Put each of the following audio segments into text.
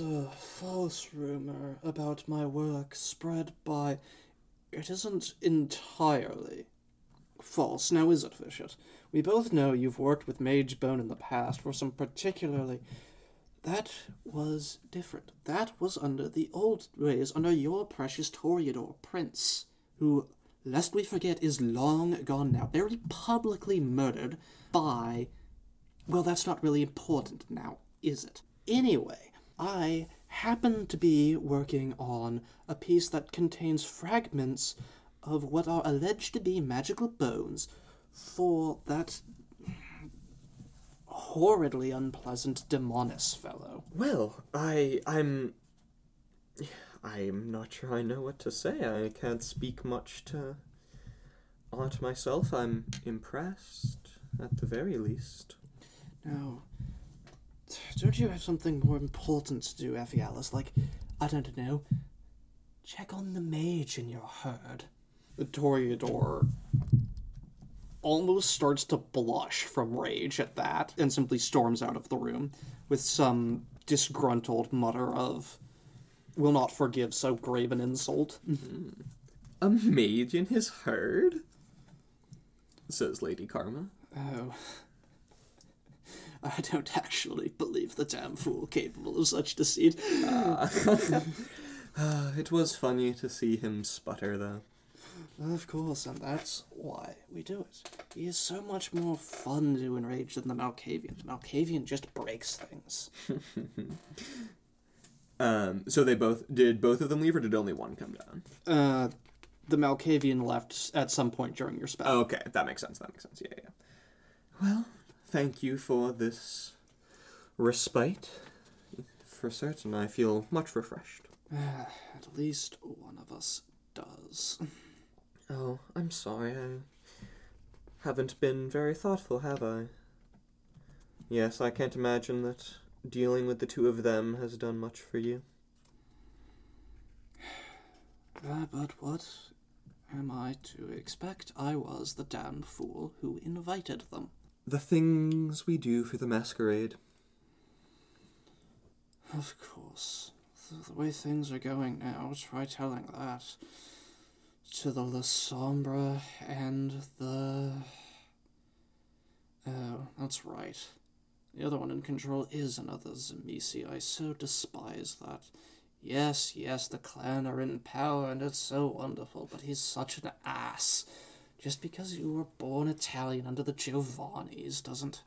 A false rumor about my work spread by. It isn't entirely false, now is it, Vishit? We both know you've worked with Mage Bone in the past for some particularly. That was different. That was under the old ways, under your precious Toreador prince, who, lest we forget, is long gone now, very publicly murdered by. Well, that's not really important now, is it? Anyway, I happen to be working on a piece that contains fragments of what are alleged to be magical bones for that horridly unpleasant Demonis fellow. Well, I I'm I'm not sure I know what to say. I can't speak much to art myself. I'm impressed at the very least. Now, don't you have something more important to do, Ephialus? Like, I don't know, check on the mage in your herd. The Toreador almost starts to blush from rage at that and simply storms out of the room with some disgruntled mutter of, will not forgive so grave an insult. A mage in his herd? Says Lady Karma. Oh. I don't actually believe the damn fool capable of such deceit. Uh, it was funny to see him sputter, though. Of course, and that's why we do it. He is so much more fun to enrage than the Malkavian. The Malkavian just breaks things. Um, so they both did both of them leave, or did only one come down? Uh, the Malkavian left at some point during your spell. Okay, that makes sense. That makes sense. Yeah, yeah. Well, thank you for this respite. For certain, I feel much refreshed. At least one of us does. Oh, I'm sorry. I haven't been very thoughtful, have I? Yes, I can't imagine that dealing with the two of them has done much for you. Uh, but what am I to expect? I was the damn fool who invited them. The things we do for the masquerade. Of course. The, way things are going now, try telling that to the Lasombra and the. Oh, that's right. The other one in control is another Tzimisce. I so despise that. Yes, yes, the clan are in power and it's so wonderful, but he's such an ass. Just because you were born Italian under the Giovannis doesn't.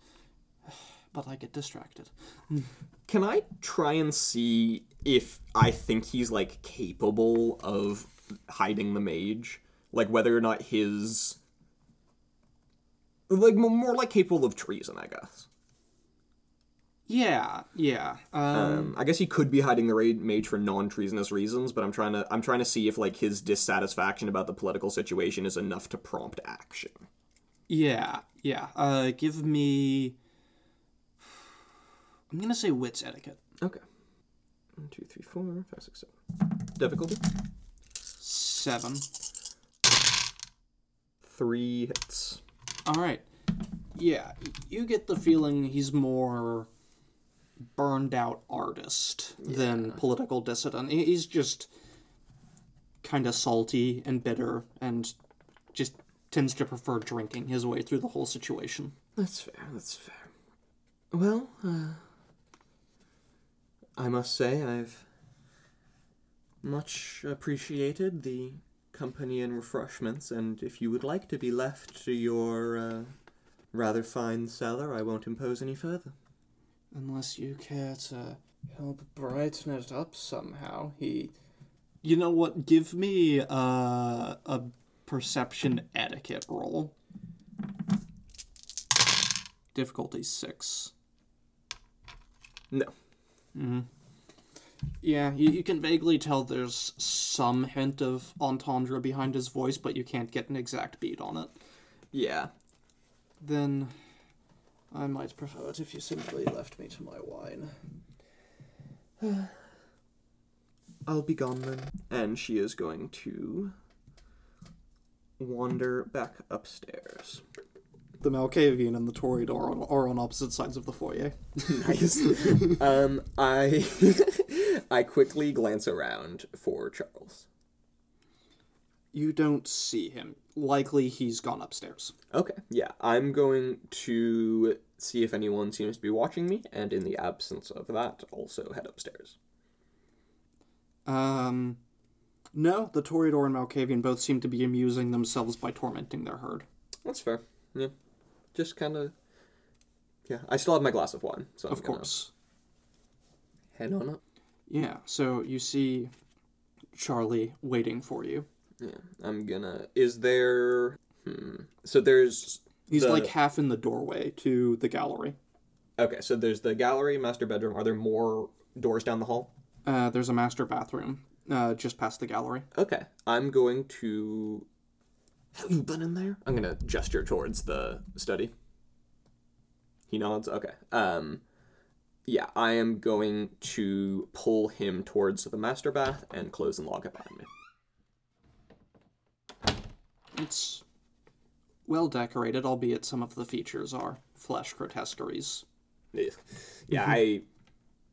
But I get distracted. Can I try and see if I think he's like capable of hiding the mage? Like whether or not his like more like capable of treason, I guess. Yeah, yeah. Um, Um, I guess he could be hiding the raid mage for non-treasonous reasons, but I'm trying to I'm trying to see if like his dissatisfaction about the political situation is enough to prompt action. yeah, yeah. Uh, give me. I'm gonna say wits etiquette. Okay. One, two, three, four, five, six, seven. Difficulty Seven. three hits. All right. Yeah, you get the feeling he's more burned out artist than political dissident. He's just kind of salty and bitter and just tends to prefer drinking his way through the whole situation. That's fair. That's fair. Well, uh, I must say I've much appreciated the company and refreshments, and if you would like to be left to your uh, rather fine cellar, I won't impose any further. Unless you care to help brighten it up somehow. He. You know what? Give me uh, a perception etiquette roll. Difficulty six. No. Mm-hmm. Yeah, you, you can vaguely tell there's some hint of entendre behind his voice, but you can't get an exact beat on it. Yeah. Then I might prefer it if you simply left me to my wine. I'll be gone then. And she is going to wander back upstairs. the Malkavian and the Toreador are on, are on opposite sides of the foyer. nice. um, I I quickly glance around for Charles. You don't see him. Likely he's gone upstairs. Okay, yeah, I'm going to see if anyone seems to be watching me, and in the absence of that, also head upstairs. Um, no, the Toreador and Malkavian both seem to be amusing themselves by tormenting their herd. That's fair. Yeah, just kind of. Yeah, I still have my glass of wine, so Of I'm course. head on up. Yeah, so you see Charlie waiting for you. Yeah, I'm gonna. Is there? Hmm. So there's. He's The- like half in the doorway to the gallery. Okay, so there's the gallery, master bedroom. Are there more doors down the hall? Uh, there's a master bathroom uh, just past the gallery. Okay, I'm going to. Have you been in there? I'm gonna gesture towards the study. He nods. Okay. Um, yeah, I am going to pull him towards the master bath and close and lock it behind me. It's well decorated, albeit some of the features are flesh grotesqueries. Ugh. Yeah, I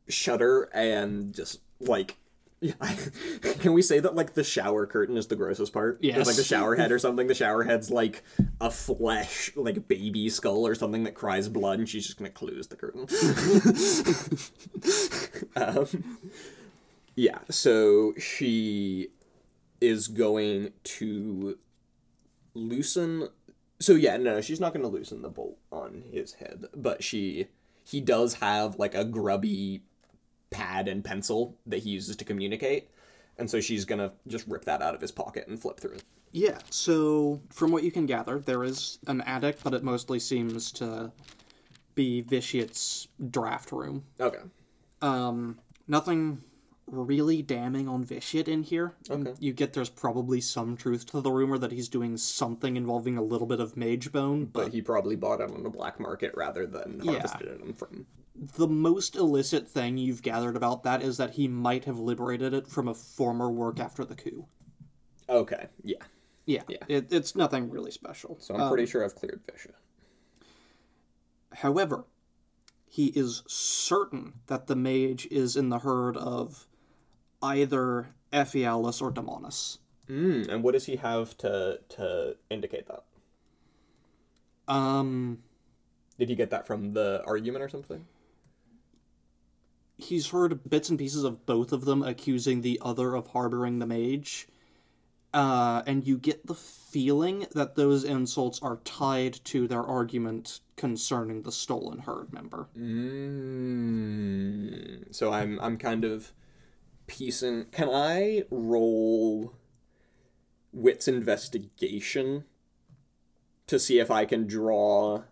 shudder and just like. Yeah, can we say that like the shower curtain is the grossest part? It's Yes. like the shower head or something. The shower head's like a flesh, like baby skull or something that cries blood, and she's just gonna close the curtain. um, yeah, so she is going to loosen. So yeah, no, she's not gonna loosen the bolt on his head, but she he does have like a grubby pad and pencil that he uses to communicate. And so she's gonna just rip that out of his pocket and flip through it. Yeah, so from what you can gather, there is an attic, but it mostly seems to be Vitiate's draft room. Okay. Um, nothing really damning on Vitiate in here. Okay. You get there's probably some truth to the rumor that he's doing something involving a little bit of mage bone, but But he probably bought it on the black market rather than Yeah. harvested it from. the most illicit thing you've gathered about that is that he might have liberated it from a former work after the coup. Okay, yeah. Yeah, Yeah. It, it's nothing really special. So I'm Um, pretty sure I've cleared Visha. However, he is certain that the mage is in the herd of either Ephialus or Damonis. Mm, and what does he have to to indicate that? Um, Did he get that from the argument or something? he's heard bits and pieces of both of them accusing the other of harboring the mage. Uh, and you get the feeling that those insults are tied to their argument concerning the stolen herd member. Mm, so I'm I'm kind of piecing. Can I roll wits investigation to see if I can draw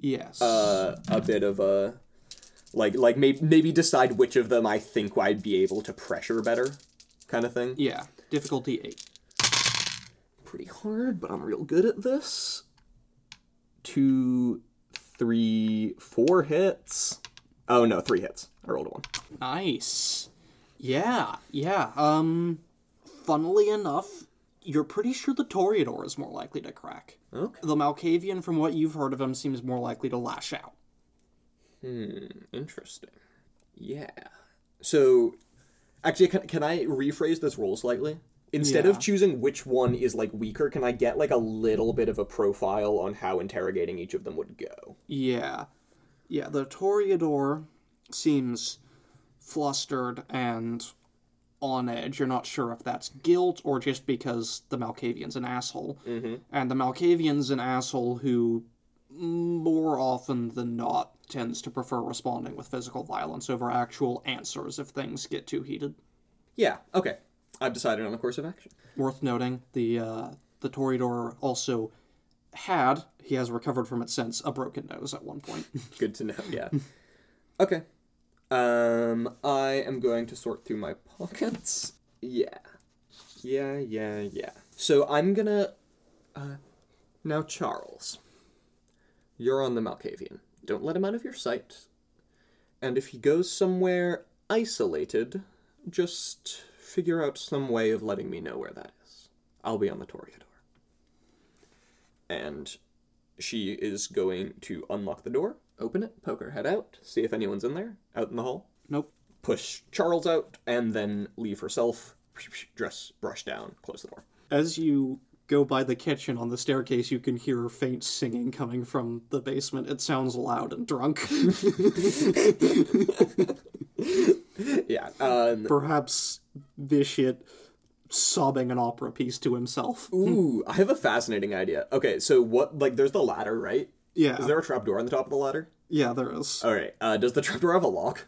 Yes. uh, a bit of a like like maybe maybe decide which of them I think I'd be able to pressure better, kind of thing. yeah. Difficulty 8. Pretty hard, but I'm real good at this. Two, three, four hits. Oh no, three hits. I rolled a one. Nice. Yeah, yeah. Um, funnily enough, you're pretty sure the Toreador is more likely to crack. Okay. The Malkavian, from what you've heard of him, seems more likely to lash out. Hmm, interesting. Yeah. So, actually, can, can I rephrase this roll slightly? Instead Yeah. of choosing which one is like weaker, can I get like a little bit of a profile on how interrogating each of them would go? Yeah. Yeah, the Toreador seems flustered and on edge. You're not sure if that's guilt or just because the Malkavian's an asshole. Mm-hmm. And the Malkavian's an asshole who, more often than not, tends to prefer responding with physical violence over actual answers if things get too heated. Yeah. Okay. I've decided on a course of action. Worth noting, the uh, the Toreador also had, he has recovered from it since, a broken nose at one point. Good to know. Yeah. okay. Um, I am going to sort through my pockets. Yeah. Yeah, yeah, yeah. So I'm gonna. Uh, now, Charles. You're on the Malkavian. Don't let him out of your sight. And if he goes somewhere isolated, just figure out some way of letting me know where that is. I'll be on the Toreador. And she is going to unlock the door, open it, poke her head out, see if anyone's in there, out in the hall, Nope. push Charles out, and then leave herself, dress, brush down, close the door. As you go by the kitchen on the staircase, you can hear faint singing coming from the basement. It sounds loud and drunk. Yeah. Um, Perhaps Vishit sobbing an opera piece to himself. ooh, I have a fascinating idea. Okay, so what, like, there's the ladder, right? Yeah. Is there a trapdoor on the top of the ladder? Yeah, there is. All right. Uh, does the trapdoor have a lock?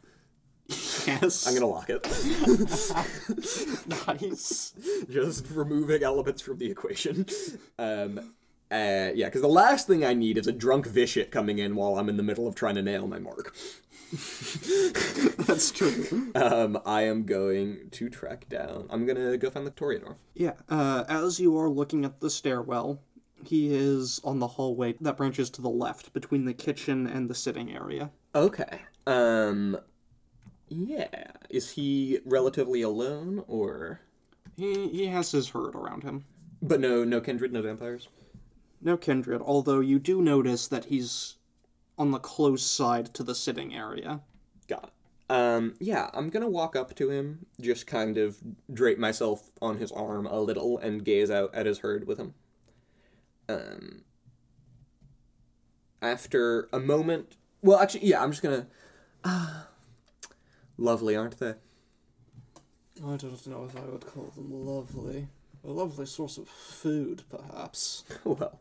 yes. I'm gonna lock it. Nice. Just removing elements from the equation. Um, uh, yeah, because the last thing I need is a drunk Vishit coming in while I'm in the middle of trying to nail my mark. That's true. Um, I am going to track down. I'm gonna go find the Toreador. Yeah, uh, as you are looking at the stairwell, he is on the hallway that branches to the left between the kitchen and the sitting area. Okay. Um, yeah. Is he relatively alone, or? He, he has his herd around him. But no, no kindred, no vampires. No kindred, although you do notice that he's on the close side to the sitting area. Got it. Um, yeah, I'm gonna walk up to him, just kind of drape myself on his arm a little, and gaze out at his herd with him. Um, after a moment, well, actually, yeah, I'm just gonna. Ah, lovely, aren't they? I don't know if I would call them lovely. A lovely source of food, perhaps. Well,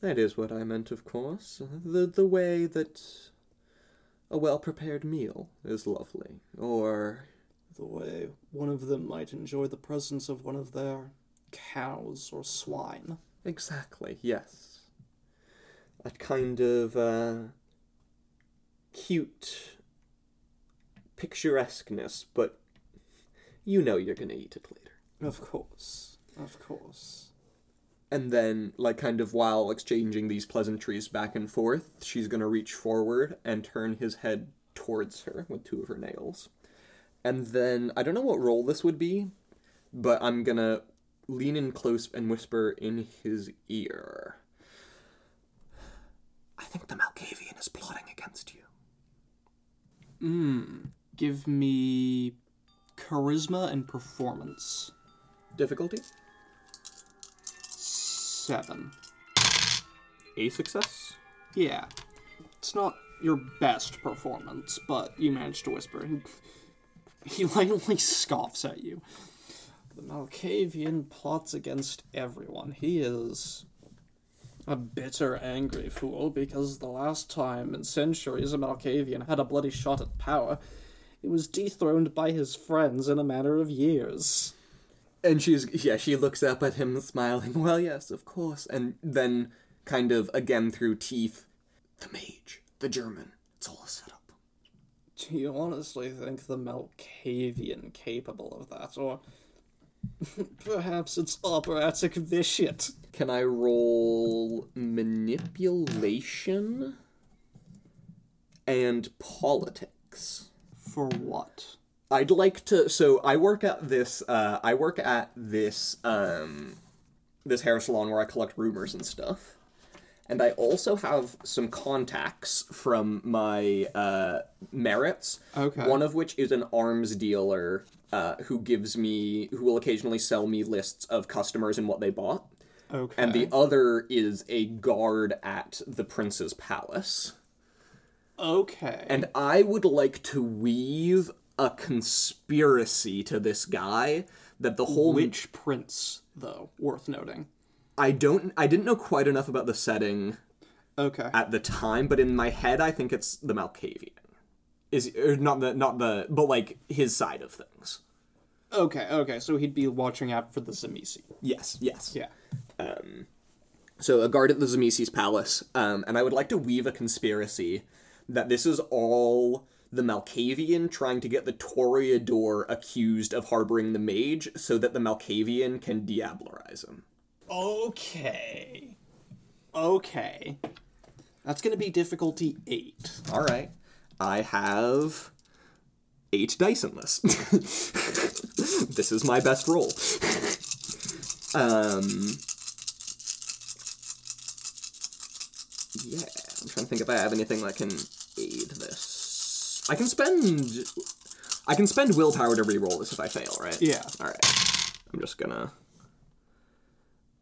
that is what I meant, of course. The the way that a well prepared meal is lovely, or The way one of them might enjoy the presence of one of their cows or swine. Exactly, yes. That kind of uh, cute picturesqueness, but you know you're gonna eat it later. Of course. Of course. And then, like, kind of while exchanging these pleasantries back and forth, she's gonna reach forward and turn his head towards her with two of her nails. And then, I don't know what role this would be, but I'm gonna lean in close and whisper in his ear. I think the Malkavian is plotting against you. Mmm. Give me charisma and performance. Difficulty? Seven. A success? Yeah. It's not your best performance, but you managed to whisper. He, he lightly scoffs at you. The Malkavian plots against everyone. He is a bitter, angry fool because the last time in centuries a Malkavian had a bloody shot at power, he was dethroned by his friends in a matter of years. And she's yeah, she looks up at him smiling. Well, yes, of course. And then kind of again through teeth, the mage, the German. It's all a setup. Do you honestly think the Malkavian capable of that? Or perhaps it's operatic vitiate? Can I roll manipulation and politics? For what? I'd like to. So I work at this. Uh, I work at this. Um, this hair salon where I collect rumors and stuff, and I also have some contacts from my uh, merits. Okay. One of which is an arms dealer uh, who gives me, who will occasionally sell me lists of customers and what they bought, Okay. and the other is a guard at the prince's palace. okay. And I would like to weave a conspiracy to this guy that the whole Which prince, though, worth noting. I don't I didn't know quite enough about the setting Okay. at the time, but in my head I think it's the Malkavian. Is or not the not the but like his side of things. Okay, okay, so he'd be watching out for the Tzimisce. Yes, yes. Yeah. So a guard at the Tzimisce's palace, um, and I would like to weave a conspiracy that this is all the Malkavian trying to get the Toreador accused of harboring the mage so that the Malkavian can diablerize him. Okay. Okay. That's gonna be difficulty eight. All right. I have eight dice in this. this is my best roll. Um, yeah, I'm trying to think if I have anything that can aid this. I can spend. I can spend willpower to re-roll this if I fail, right? Yeah. All right. I'm just gonna.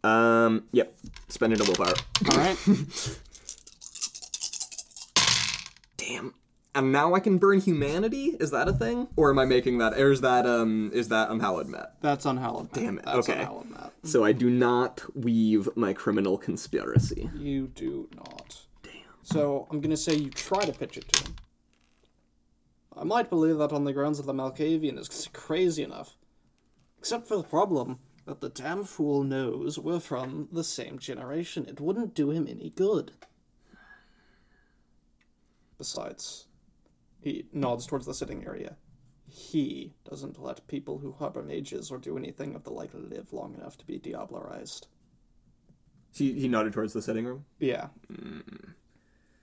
Um. Yep. Spend it a willpower. All right. Damn. And now I can burn humanity. Is that a thing, or am I making that? Or is that um? Is that unhallowed met? That's unhallowed. Matt. Damn it, That's okay. unhallowed, Matt. So I do not weave my criminal conspiracy. You do not. Damn. So I'm gonna say you try to pitch it to him. I might believe that on the grounds that the Malkavian is crazy enough. Except for the problem that the damn fool knows we're from the same generation. It wouldn't do him any good. Besides, he nods towards the sitting area. He doesn't let people who harbor mages or do anything of the like live long enough to be diablerized. He he nodded towards the sitting room. Yeah. Hmm.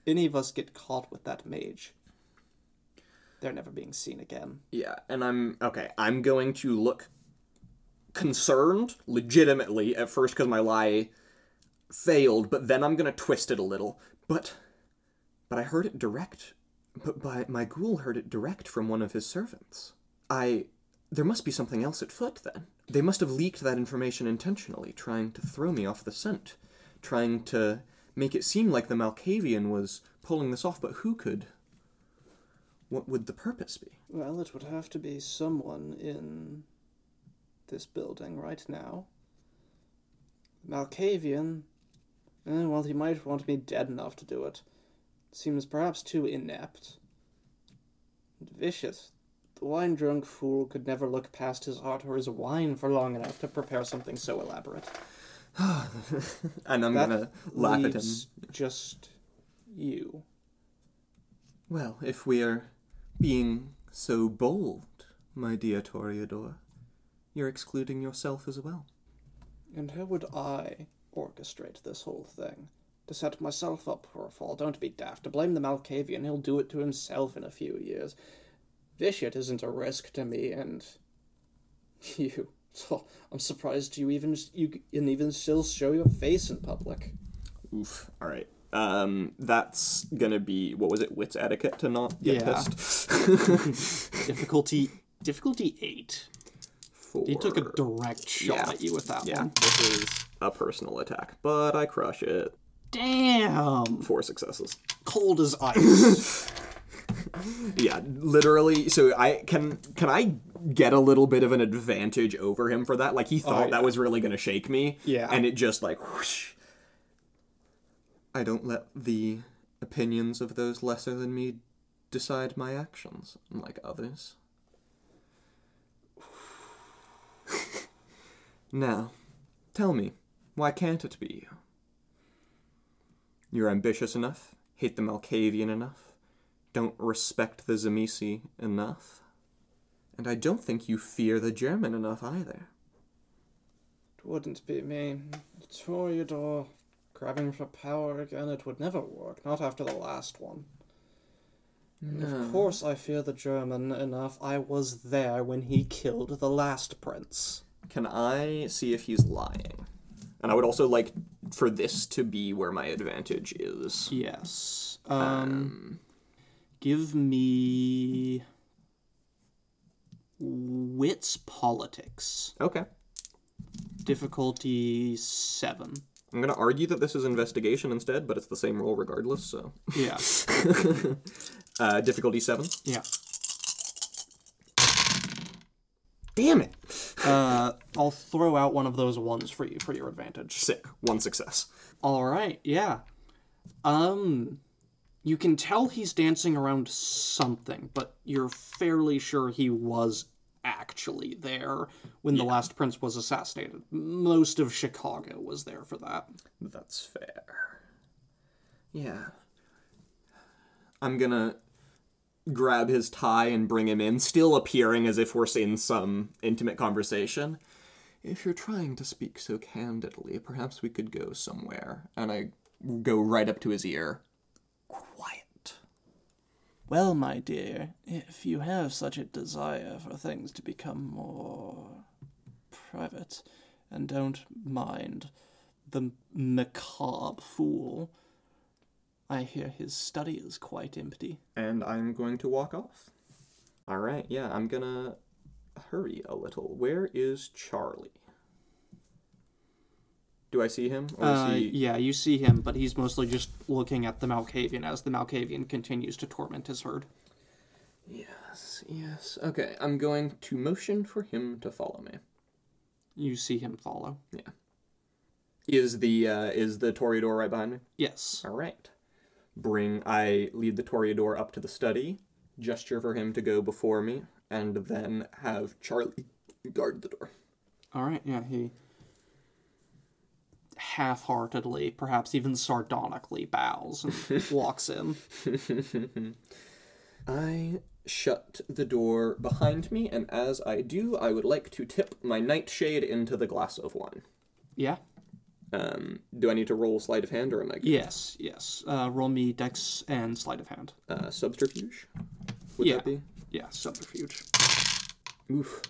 Any of us get caught with that mage, they're never being seen again. Yeah, and I'm okay. I'm going to look concerned, legitimately at first because my lie failed, but then I'm gonna twist it a little. But but I heard it direct. But by my ghoul heard it direct from one of his servants. I there must be something else at foot then. They must have leaked that information intentionally, trying to throw me off the scent, trying to make it seem like the Malkavian was pulling this off. But who could? What would the purpose be? Well, it would have to be someone in this building right now. Malkavian, eh, well, he might want to be dead enough to do it. Seems perhaps too inept. Vicious. The wine drunk fool could never look past his art or his wine for long enough to prepare something so elaborate. and I'm That gonna laugh at him. just you. Well, if we are being so bold, my dear Toreador, you're excluding yourself as well. And how would I orchestrate this whole thing? To set myself up for a fall. Don't be daft. To blame the Malkavian, he'll do it to himself in a few years. Vitiate isn't a risk to me, and you. Oh, I'm surprised you even you can even still show your face in public. Oof. All right. Um, that's gonna be what was it? Wits etiquette to not get Yeah. pissed. Difficulty difficulty eight. Four. He took a direct shot Yeah. at you with that Yeah, one. this is a personal attack, but I crush it. Damn. Four successes. Cold as ice. Yeah, literally. So I can can I get a little bit of an advantage over him for that? Like he thought Oh, yeah. that was really gonna shake me. Yeah. and it just like whoosh. I don't let the opinions of those lesser than me decide my actions, unlike others. Now, tell me, why can't it be you? You're ambitious enough, hate the Malkavian enough, don't respect the Tzimisce enough, and I don't think you fear the German enough either. It wouldn't be me. Toreador grabbing for power again, it would never work. Not after the last one. And Of course I fear the German enough. I was there when he killed the last prince. Can I see if he's lying? And I would also like for this to be where my advantage is. Yes. Um, give me wits politics. Okay. Difficulty seven. I'm gonna argue that this is investigation instead, but it's the same roll regardless, so. Yeah. Uh, difficulty seven. yeah. Damn it! Uh, I'll throw out one of those ones for you for your advantage. Sick. One success. All right, yeah. Um, you can tell he's dancing around something, but you're fairly sure he was actually there when the last prince was assassinated. Most of Chicago was there for that. That's fair. Yeah. I'm gonna grab his tie and bring him in, still appearing as if we're in some intimate conversation. If you're trying to speak so candidly, perhaps we could go somewhere. And I go right up to his ear. Quiet. Well, my dear, if you have such a desire for things to become more private and don't mind the macabre fool, I hear his study is quite empty. and I'm going to walk off. All right, yeah, I'm gonna hurry a little. Where is Charlie? Do I see him? Or Uh, is he... yeah, you see him, but he's mostly just looking at the Malkavian as the Malkavian continues to torment his herd. Yes, yes. Okay, I'm going to motion for him to follow me. You see him follow. Yeah. Is the uh, is the Toreador right behind me? Yes. All right. Bring I lead the Toreador up to the study, gesture for him to go before me, and then have Charlie guard the door. All right. Yeah, he half-heartedly, perhaps even sardonically, bows and walks in. I shut the door behind me, and as I do, I would like to tip my nightshade into the glass of wine. Yeah. Um, do I need to roll sleight of hand, or am I good? Yes. Yes. Uh, roll me dex and sleight of hand. Uh, subterfuge? Would Yeah. that be? Yeah, subterfuge. Oof.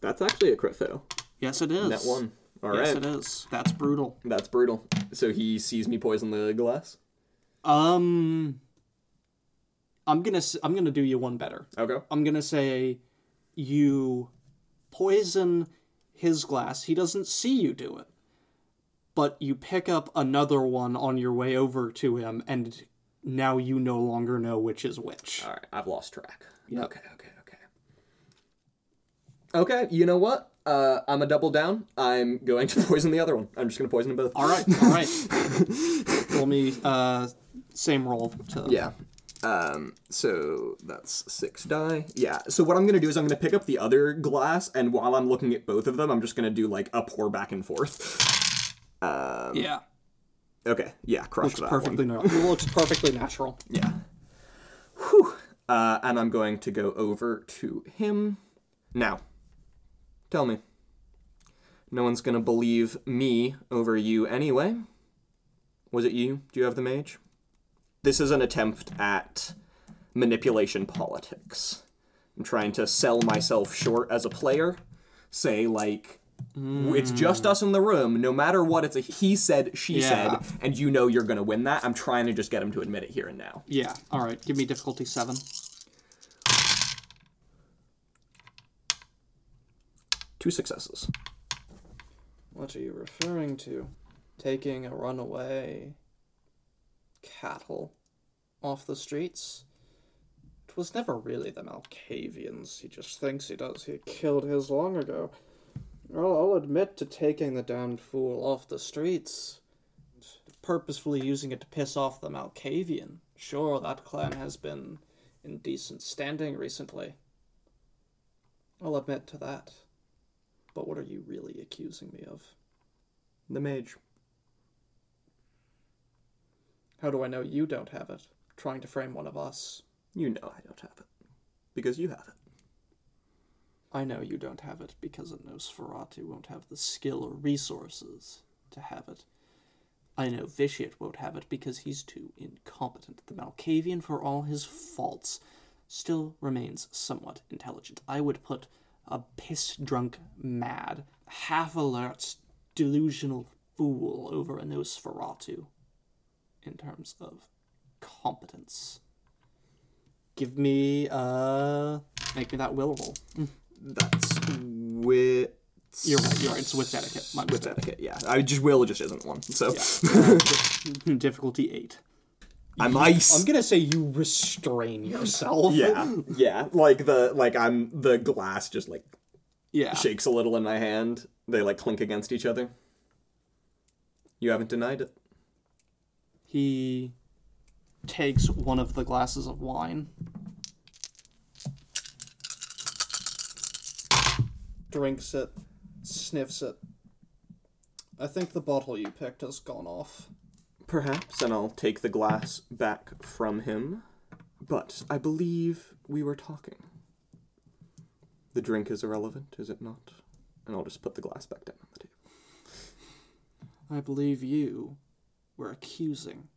That's actually a crit fail. Yes, it is. Net one. All right. yes, it is. That's brutal. That's brutal. So he sees me poison the glass? Um, I'm gonna I'm gonna do you one better. Okay. I'm gonna say you poison his glass. He doesn't see you do it, but you pick up another one on your way over to him, and now you no longer know which is which. All right. I've lost track. Yep. Okay, okay, okay. Okay, you know what? Uh, I'm a double down. I'm going to poison the other one. I'm just going to poison them both. All right, all right. roll me uh same roll to Yeah. Um, so that's six die. Yeah. So what I'm gonna do is I'm gonna pick up the other glass, and while I'm looking at both of them, I'm just gonna do like a pour back and forth. Um, yeah. Okay. Yeah. Crush Looks that perfectly one. no- looks perfectly natural. Yeah. Whew. Uh, and I'm going to go over to him now. Tell me. No one's gonna believe me over you anyway. Was it you? Do you have the mage? This is an attempt at manipulation politics. I'm trying to sell myself short as a player. Say, like, it's just us in the room. No matter what, it's a he said, she Yeah. said, and you know you're gonna win that. I'm trying to just get him to admit it here and now. Yeah. All right. Give me difficulty seven. Two successes. What are you referring to? Taking a runaway cattle off the streets? It was never really the Malkavians. He just thinks he does. He killed his long ago. I'll, I'll admit to taking the damned fool off the streets. Purposefully using it to piss off the Malkavian. Sure, that clan has been in decent standing recently. I'll admit to that. But what are you really accusing me of? The mage. How do I know you don't have it? Trying to frame one of us. You know I don't have it. Because you have it. I know you don't have it because a Nosferatu won't have the skill or resources to have it. I know Vitiate won't have it because he's too incompetent. The Malkavian, for all his faults, still remains somewhat intelligent. I would put a piss drunk, mad, half alert, delusional fool over a Nosferatu in terms of competence. Give me, uh, make me that will roll. That's wit. You're right, you're right. It's wits etiquette. My Wits etiquette, yeah. I just will just isn't one. So Uh, difficulty eight. I'm ice. I'm gonna say you restrain yourself. yeah, yeah. Like the like I'm the glass just like Yeah. shakes a little in my hand. They like clink against each other. You haven't denied it. He takes one of the glasses of wine, drinks it, sniffs it. I think the bottle you picked has gone off. Perhaps, and I'll take the glass back from him. But I believe we were talking. The drink is irrelevant, is it not? And I'll just put the glass back down on the table. I believe you were accusing.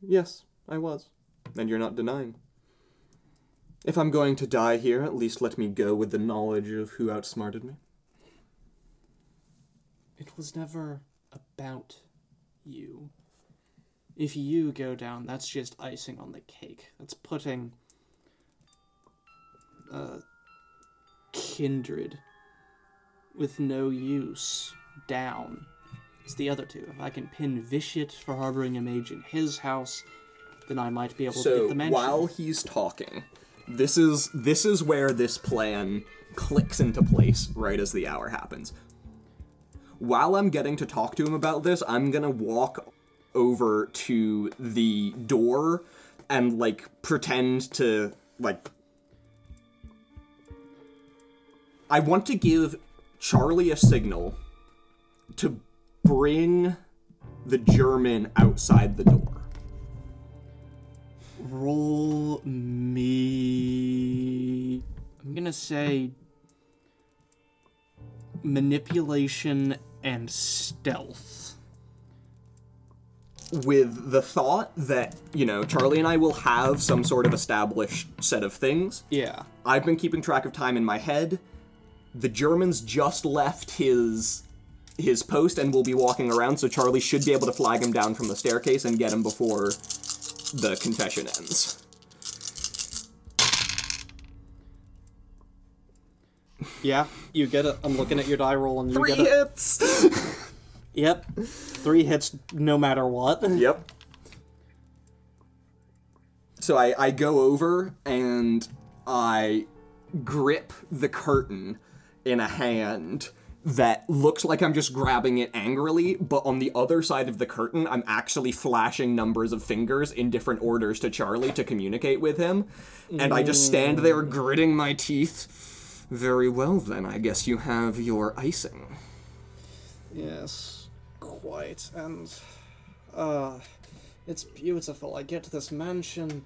Yes, I was. And you're not denying. If I'm going to die here, at least let me go with the knowledge of who outsmarted me. It was never about you. if you go down, that's just icing on the cake. That's putting uh, kindred with no use down. It's the other two. If I can pin Vishit for harboring a mage in his house, then I might be able to get the mansion. while he's talking, this is this is where this plan clicks into place right as the hour happens. While I'm getting to talk to him about this, I'm gonna walk over to the door and like pretend to like I want to give Charlie a signal to bring the German outside the door. Roll me. I'm gonna say manipulation and stealth. with the thought that, you know, Charlie and I will have some sort of established set of things. Yeah. I've been keeping track of time in my head. The Germans just left his his post and will be walking around, so Charlie should be able to flag him down from the staircase and get him before the confession ends. Yeah, you get it. I'm looking at your die roll and you Three get it. hits. Yep. Three hits no matter what. Yep. So I, I go over and I grip the curtain in a hand that looks like I'm just grabbing it angrily, but on the other side of the curtain, I'm actually flashing numbers of fingers in different orders to Charlie to communicate with him. And I just stand there gritting my teeth. Very well, then. I guess you have your icing. Yes, quite. And, uh, it's beautiful. I get this mansion.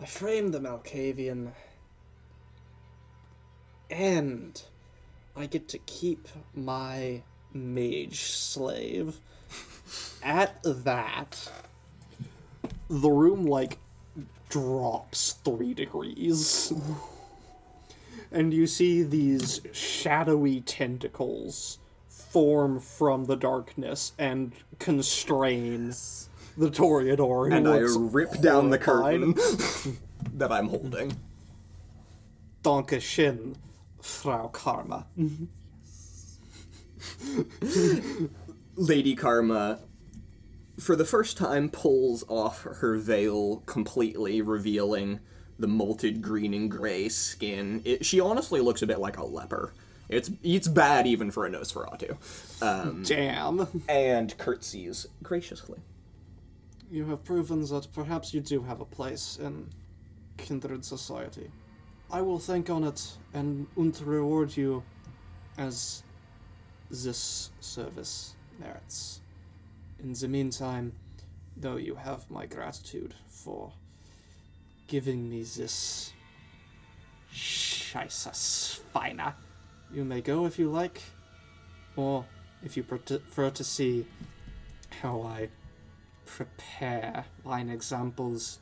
I frame the Malkavian. And I get to keep my mage slave. At that, the room, like, drops three degrees. and you see these shadowy tentacles form from the darkness and constrain the Toreador. And I looks rip down the horrified. curtain that I'm holding. Danke schön, Frau Karma. Lady Karma, for the first time, pulls off her veil completely, revealing the molted green and gray skin. It, she honestly looks a bit like a leper. It's it's bad even for a Nosferatu. Um, Damn. and curtsies graciously. You have proven that perhaps you do have a place in kindred society. I will think on it and, and reward you as this service merits. In the meantime, though you have my gratitude for giving me this Scheisse Feiner, you may go if you like, or if you prefer to see how I prepare wine examples,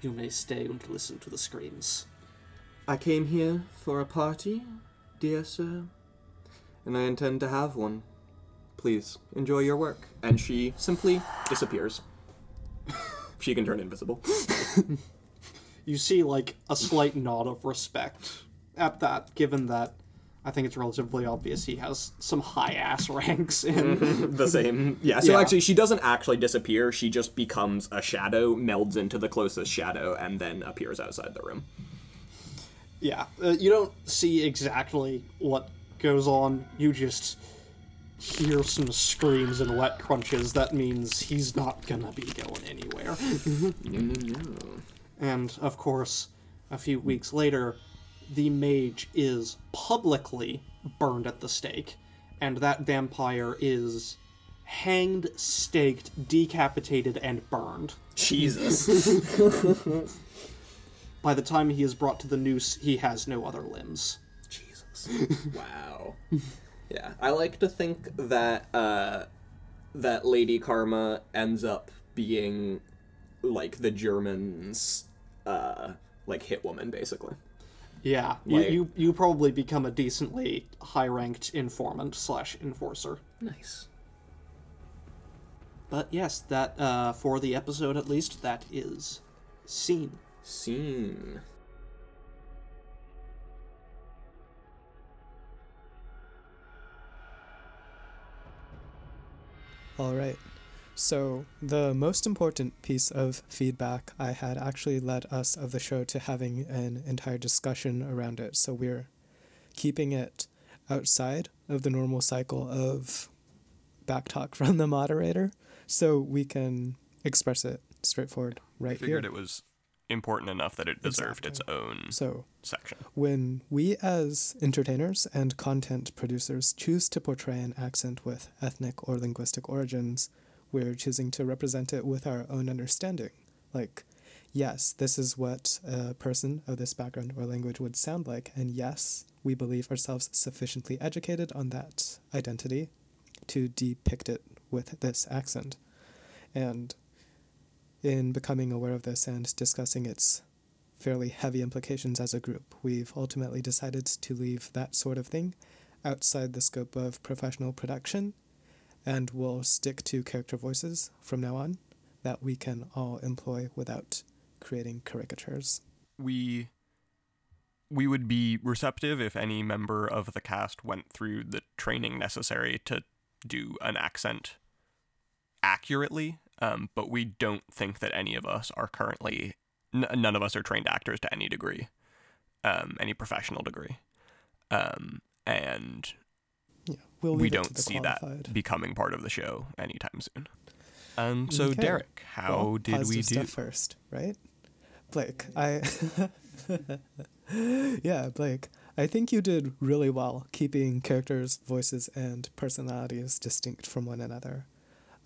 you may stay and listen to the screams. I came here for a party, dear sir, and I intend to have one. Please enjoy your work. And she simply disappears. she can turn invisible. You see, like, a slight nod of respect at that, given that I think it's relatively obvious he has some high ass ranks in. the same. Yeah, so Yeah. actually, she doesn't actually disappear. She just becomes a shadow, melds into the closest shadow, and then appears outside the room. Yeah, uh, you don't see exactly what goes on, you just hear some screams and wet crunches. That means he's not gonna be going anywhere. No, no, no. And of course, a few weeks later, the mage is publicly burned at the stake, and that vampire is hanged, staked, decapitated, and burned. Jesus. By the time he is brought to the noose, he has no other limbs. Jesus. Wow. Yeah, I like to think that uh, that Lady Karma ends up being like the Germans, uh, like hit woman, basically. Yeah, you, you you probably become a decently high ranked informant slash enforcer. Nice. But yes, that uh, for the episode at least, that is scene. Scene. All right. So, the most important piece of feedback I had actually led us of the show to having an entire discussion around it. So, we're keeping it outside of the normal cycle of backtalk from the moderator so we can express it straightforward right I figured here. it was important enough that it deserved its own So, section. when we as entertainers and content producers choose to portray an accent with ethnic or linguistic origins, we're choosing to represent it with our own understanding. Like, yes, this is what a person of this background or language would sound like, and yes, we believe ourselves sufficiently educated on that identity to depict it with this accent. And in becoming aware of this and discussing its fairly heavy implications as a group, we've ultimately decided to leave that sort of thing outside the scope of professional production, and we'll stick to character voices from now on that we can all employ without creating caricatures. we we would be receptive if any member of the cast went through the training necessary to do an accent accurately um, but we don't think that any of us are currently n- none of us are trained actors to any degree um, any professional degree um, and Yeah, we'll we leave it to don't see qualified. that becoming part of the show anytime soon um, so Okay. derek how Well, did we do first, right? Blake, I Yeah, Blake. I think you did really well keeping characters' voices and personalities distinct from one another.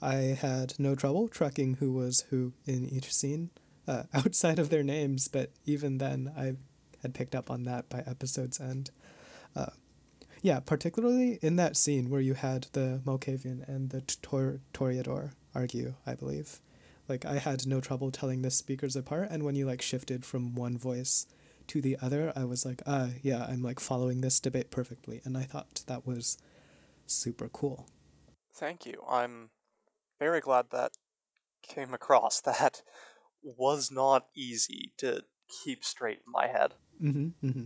I had no trouble tracking who was who in each scene, uh, outside of their names, but even then I had picked up on that by episode's end. Uh, yeah, particularly in that scene where you had the Malkavian and the Tor- Toreador argue, I believe. Like I had no trouble telling the speakers apart, and when you like shifted from one voice to the other, I was like, ah, yeah, I'm like following this debate perfectly, and I thought that was super cool. Thank you. I'm very glad that came across. That was not easy to keep straight in my head. Mm-hmm, mm-hmm.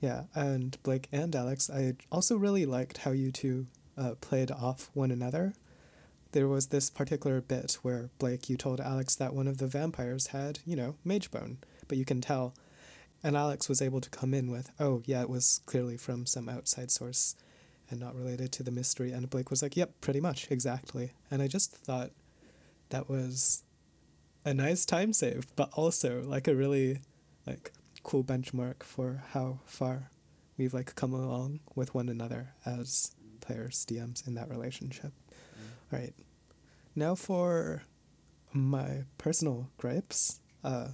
Yeah, and Blake and Alex, I also really liked how you two uh, played off one another. There was this particular bit where Blake, you told Alex that one of the vampires had, you know, mage bone, but you can tell. And Alex was able to come in with, oh, yeah, it was clearly from some outside source and not related to the mystery. And Blake was like, yep, pretty much, exactly. And I just thought that was a nice time save, but also like a really like cool benchmark for how far we've like come along with one another as players, DMs in that relationship. All right. Now for my personal gripes. Uh,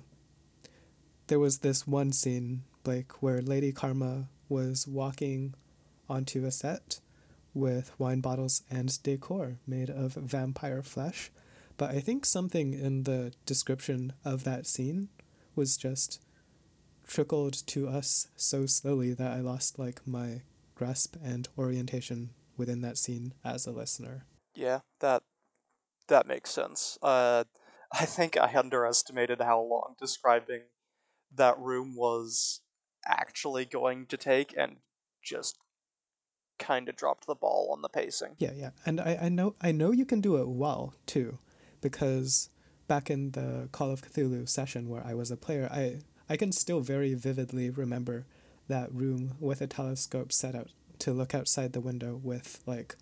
there was this one scene, Blake, where Lady Karma was walking onto a set with wine bottles and decor made of vampire flesh. But I think something in the description of that scene was just trickled to us so slowly that I lost like my grasp and orientation within that scene as a listener. Yeah, that that makes sense. Uh, I think I underestimated how long describing that room was actually going to take, and just kind of dropped the ball on the pacing. Yeah, yeah. And I, I know I know you can do it well too, because back in the Call of Cthulhu session where I was a player, I I can still very vividly remember that room with a telescope set out to look outside the window with like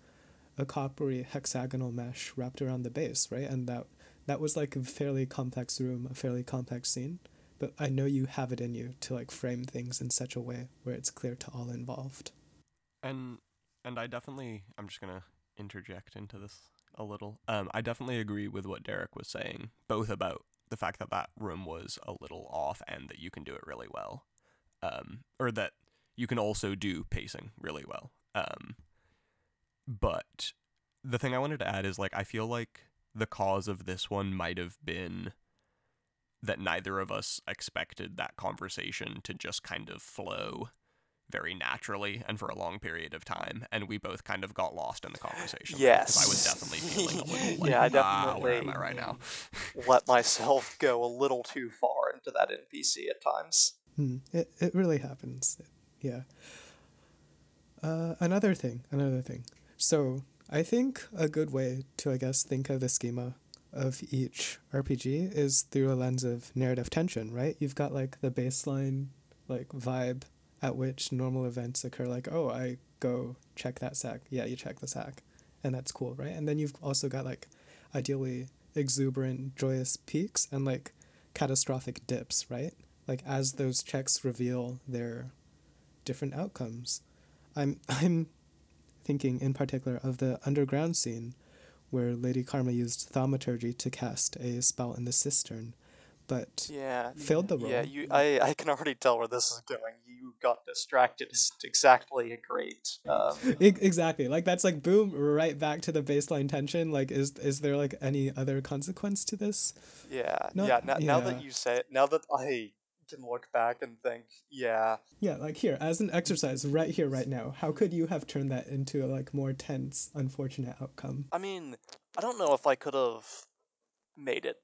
a coppery hexagonal mesh wrapped around the base, right? And that that was like a fairly complex room, a fairly complex scene. But I know you have it in you to like frame things in such a way where it's clear to all involved. and and I definitely I'm just gonna interject into this a little. Um, I definitely agree with what Derek was saying, both about the fact that that room was a little off and that you can do it really well, um, or that you can also do pacing really well. Um, but the thing I wanted to add is like I feel like the cause of this one might have been that neither of us expected that conversation to just kind of flow very naturally and for a long period of time and we both kind of got lost in the conversation because i was definitely feeling a little like, Yeah, I definitely "Ah, where am I definitely- right now? Let myself go a little too far into that NPC at times. Hmm, it it really happens. Yeah. Uh, another thing, another thing. So I think a good way to, I guess, think of the schema of each RPG is through a lens of narrative tension, right? You've got like the baseline, like vibe at which normal events occur. Like, oh, I go check that sack. Yeah, you check the sack, and that's cool, right? And then you've also got like, ideally exuberant, joyous peaks and like catastrophic dips, right? Like as those checks reveal their different outcomes. I'm I'm thinking in particular of the underground scene where Lady Karma used thaumaturgy to cast a spell in the cistern, but Yeah. failed the roll. Yeah, you. I, I can already tell where this is going. You got distracted. It's exactly a great. Um, exactly like that's like boom right back to the baseline tension like is is there like any other consequence to this yeah, No, yeah. Now, now that you say it, now that I can look back and think, yeah, yeah like here as an exercise right here right now how could you have turned that into a like more tense unfortunate outcome I mean, I don't know if I could have made it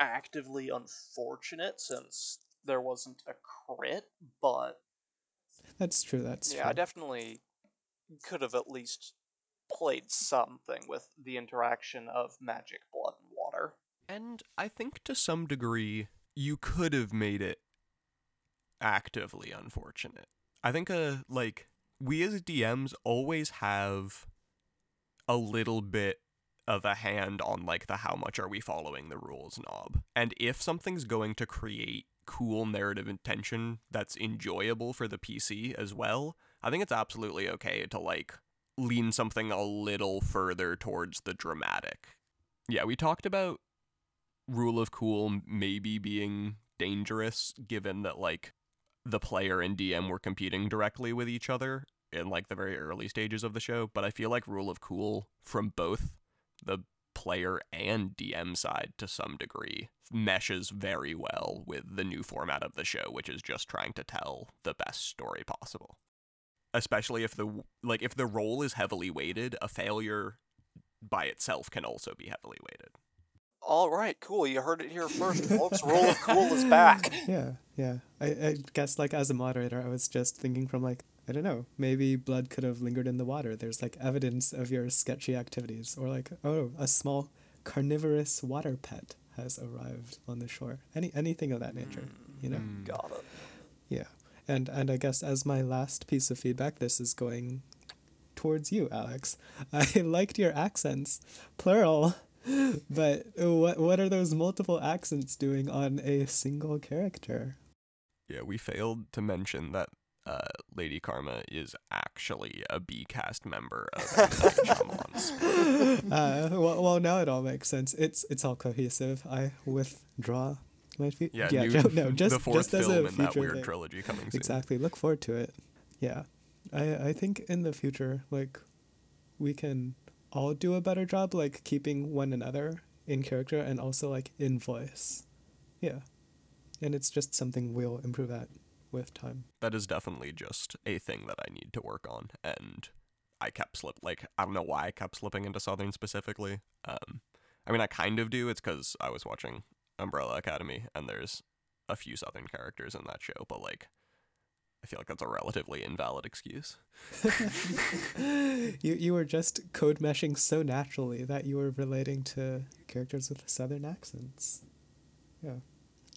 actively unfortunate since there wasn't a crit, but that's true that's yeah, true I definitely could have at least played something with the interaction of magic, blood, and water. And I think to some degree, you could have made it actively unfortunate. I think, uh, like, we as DMs always have a little bit of a hand on, like, the how much are we following the rules knob. And if something's going to create cool narrative intention that's enjoyable for the PC as well, I think it's absolutely okay to, like, lean something a little further towards the dramatic. Yeah, we talked about rule of cool maybe being dangerous given that like the player and DM were competing directly with each other in like the very early stages of the show, but I feel like rule of cool from both the player and DM side to some degree meshes very well with the new format of the show, which is just trying to tell the best story possible. Especially if the like if the roll is heavily weighted, a failure by itself can also be heavily weighted. All right, cool. You heard it here first, folks. Roll of Cool is back. yeah yeah I, I guess like as a moderator i was just thinking from like i don't know. Maybe blood could have lingered in the water. There's like evidence of your sketchy activities. Or like oh a small carnivorous water pet has arrived on the shore. Any anything of that nature you know? Mm. Got it. yeah. And and i guess as my last piece of feedback this is going towards you alex. I liked your accents plural but what what are those multiple accents doing on a single character? Yeah, we failed to mention that uh, Lady Karma is actually a B cast member of M. Night Shyamalan's. uh, well, well, now it all makes sense. It's it's all cohesive. I withdraw my feet. Yeah, yeah, new, jo- no, just the fourth just as film a in that weird thing. trilogy coming soon. Exactly. Look forward to it. Yeah, I I think in the future, like, we can all do a better job, like keeping one another in character and also like in voice. Yeah, and it's just something we'll improve at with time. That is definitely just a thing that I need to work on, and I kept slip like I don't know why I kept slipping into Southern specifically. Um, I mean I kind of do. It's because I was watching Umbrella Academy, and there's a few Southern characters in that show, but like. I feel like that's a relatively invalid excuse. you you were just code meshing so naturally that you were relating to characters with southern accents. Yeah,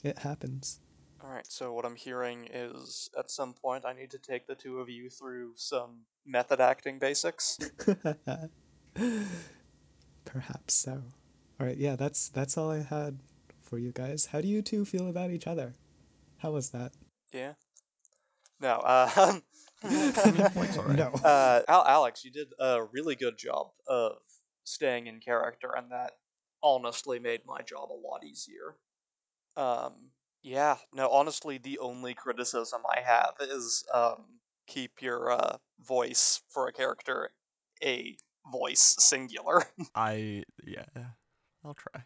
it happens. All right, so what I'm hearing is at some point I need to take the two of you through some method acting basics. Perhaps so. All right, yeah, that's that's all I had for you guys. How do you two feel about each other? How was that? Yeah. No, uh, Points. No. uh, Al- Alex, you did a really good job of staying in character, and that honestly made my job a lot easier. Um, yeah, no, honestly, the only criticism I have is um, keep your uh, voice for a character a voice singular. I yeah, I'll try.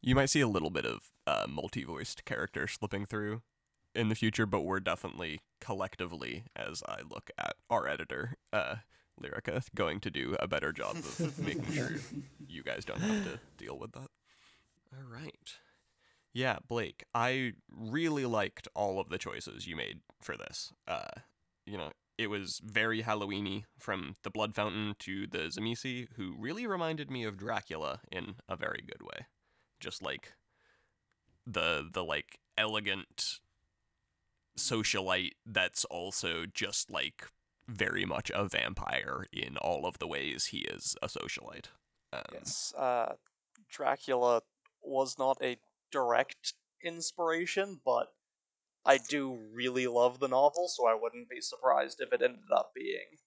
You might see a little bit of uh, multi-voiced character slipping through in the future, but we're definitely collectively, as I look at our editor, uh, Lyrica, going to do a better job of making sure you guys don't have to deal with that. All right. Yeah, Blake, I really liked all of the choices you made for this. Uh, you know, it was very Halloweeny from the Blood Fountain to the Tzimisce, who really reminded me of Dracula in a very good way. Just like the the like elegant socialite that's also just like very much a vampire in all of the ways he is a socialite. Um, Yes, uh, Dracula was not a direct inspiration, but I do really love the novel, so I wouldn't be surprised if it ended up being.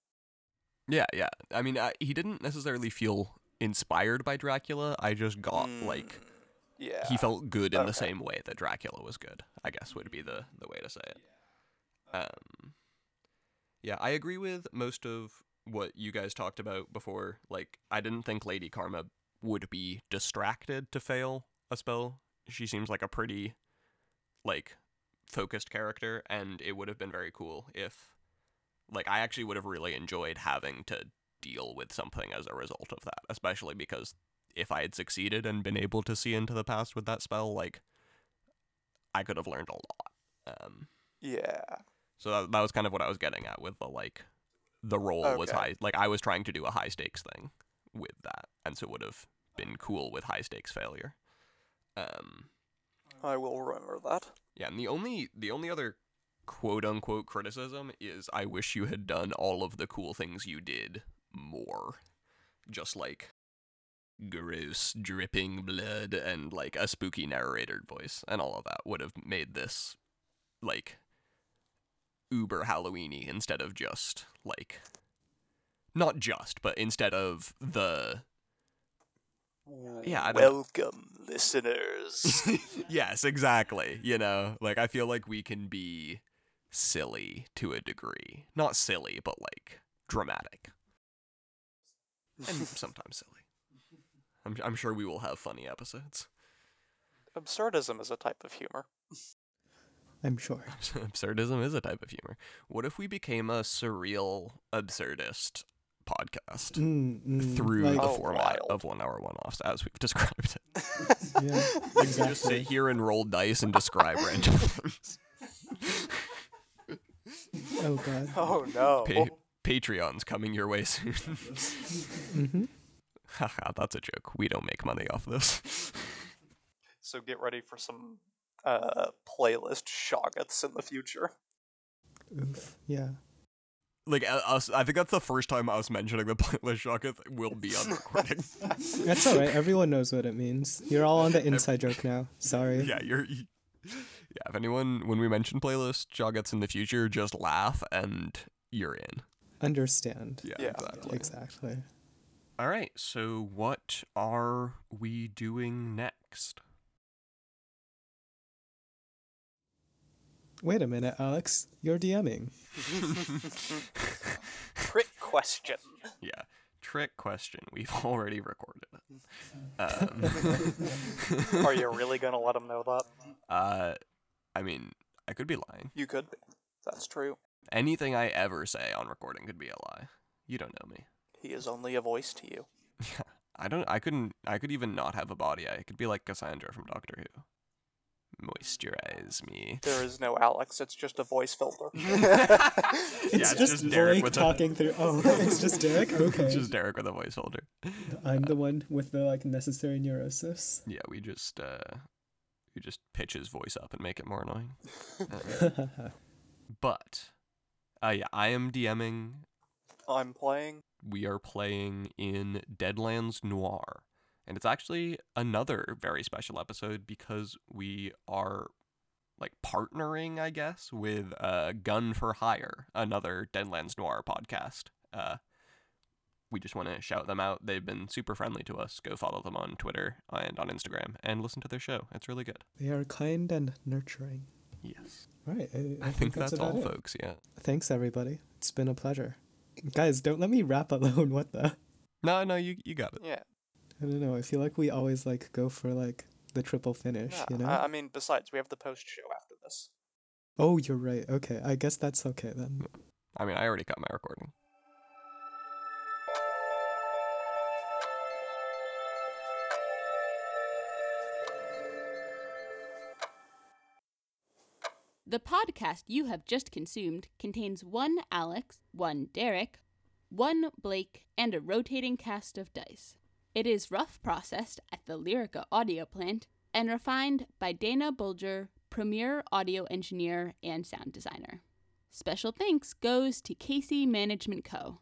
Yeah, yeah. I mean, I, he didn't necessarily feel inspired by Dracula. I just got Mm, like yeah. he felt good in okay. the same way that Dracula was good. I guess would be the the way to say it. Um, yeah, I agree with most of what you guys talked about before. Like, I didn't think Lady Karma would be distracted to fail a spell. She seems like a pretty like focused character, and it would have been very cool if like I actually would have really enjoyed having to deal with something as a result of that, especially because if I had succeeded and been able to see into the past with that spell, like I could have learned a lot. Um, Yeah. so that, that was kind of what I was getting at with the like the roll was high. Like I was trying to do a high stakes thing with that, and so it would have been cool with high stakes failure. Um, I will remember that. yeah, and the only the only other quote unquote criticism is I wish you had done all of the cool things you did more. Just like gross dripping blood and like a spooky narrator voice and all of that would have made this like uber Halloweeny instead of just like not just, but instead of the Yeah, I don't. Welcome, listeners. yes, exactly. You know, like I feel like we can be silly to a degree. Not silly, but like dramatic. And sometimes silly. I'm I'm sure we will have funny episodes. Absurdism is a type of humor. I'm sure. Absurdism is a type of humor. What if we became a surreal absurdist podcast Mm, mm, through like, the Oh, format wild. of one hour one offs as we've described it? yeah, Like we just sit here and roll dice and describe random things. Oh god. Oh no. Pa- Patreon's coming your way soon. hmm Haha, that's a joke. We don't make money off this. So get ready for some uh, playlist shoggoths in the future. Oof. Yeah. Like uh, us, I think that's the first time us mentioning the playlist shoggoth will be on recording. That's all right. Everyone knows what it means. You're all on the inside joke now. Sorry. yeah, you're. You, yeah, if anyone when we mention playlist shoggoths in the future, just laugh and you're in. Understand. Yeah, Yeah. exactly. Exactly. All right, so what are we doing next? Wait a minute, Alex. You're DMing. Trick question. Yeah, trick question. We've already recorded it. Um, Are you really gonna let him know that? Uh, I mean, I could be lying. You could be. That's true. Anything I ever say on recording could be a lie. You don't know me. He is only a voice to you. Yeah. I don't. I couldn't. I could even not have a body. I could be like Cassandra from Doctor Who. Moisturize me. There is no Alex. It's just a voice filter. It's it's just, just Derek Blake with a- talking through. Oh, it's just Derek. Okay. It's just Derek with a voice holder. I'm the one with the like necessary neurosis. Yeah, we just uh, we just pitch his voice up and make it more annoying. Uh, but, uh, yeah, I am DMing. I'm playing. We are playing in Deadlands Noir, and it's actually another very special episode because we are like partnering, I guess, with uh, Gun for Hire, another Deadlands Noir podcast. Uh, we just want to shout them out. They've been super friendly to us. Go follow them on Twitter and on Instagram and listen to their show. It's really good. they are kind and nurturing. Yes. Right. I, I, think, that's, about all, it. folks. Yeah. Thanks, everybody. It's been a pleasure. Guys, don't let me rap alone. What the? No, no, you you got it. Yeah. I don't know. I feel like we always like go for like the triple finish, yeah, you know? I, I mean, besides, we have the post show after this. Oh, you're right. Okay. I guess that's okay then. I mean, I already got my recording. The podcast you have just consumed contains one Alex, one Derek, one Blake, and a rotating cast of dice. It is rough processed at the Lyrica audio plant and refined by Dana Bulger, premier audio engineer and sound designer. Special thanks goes to Casey Management Co.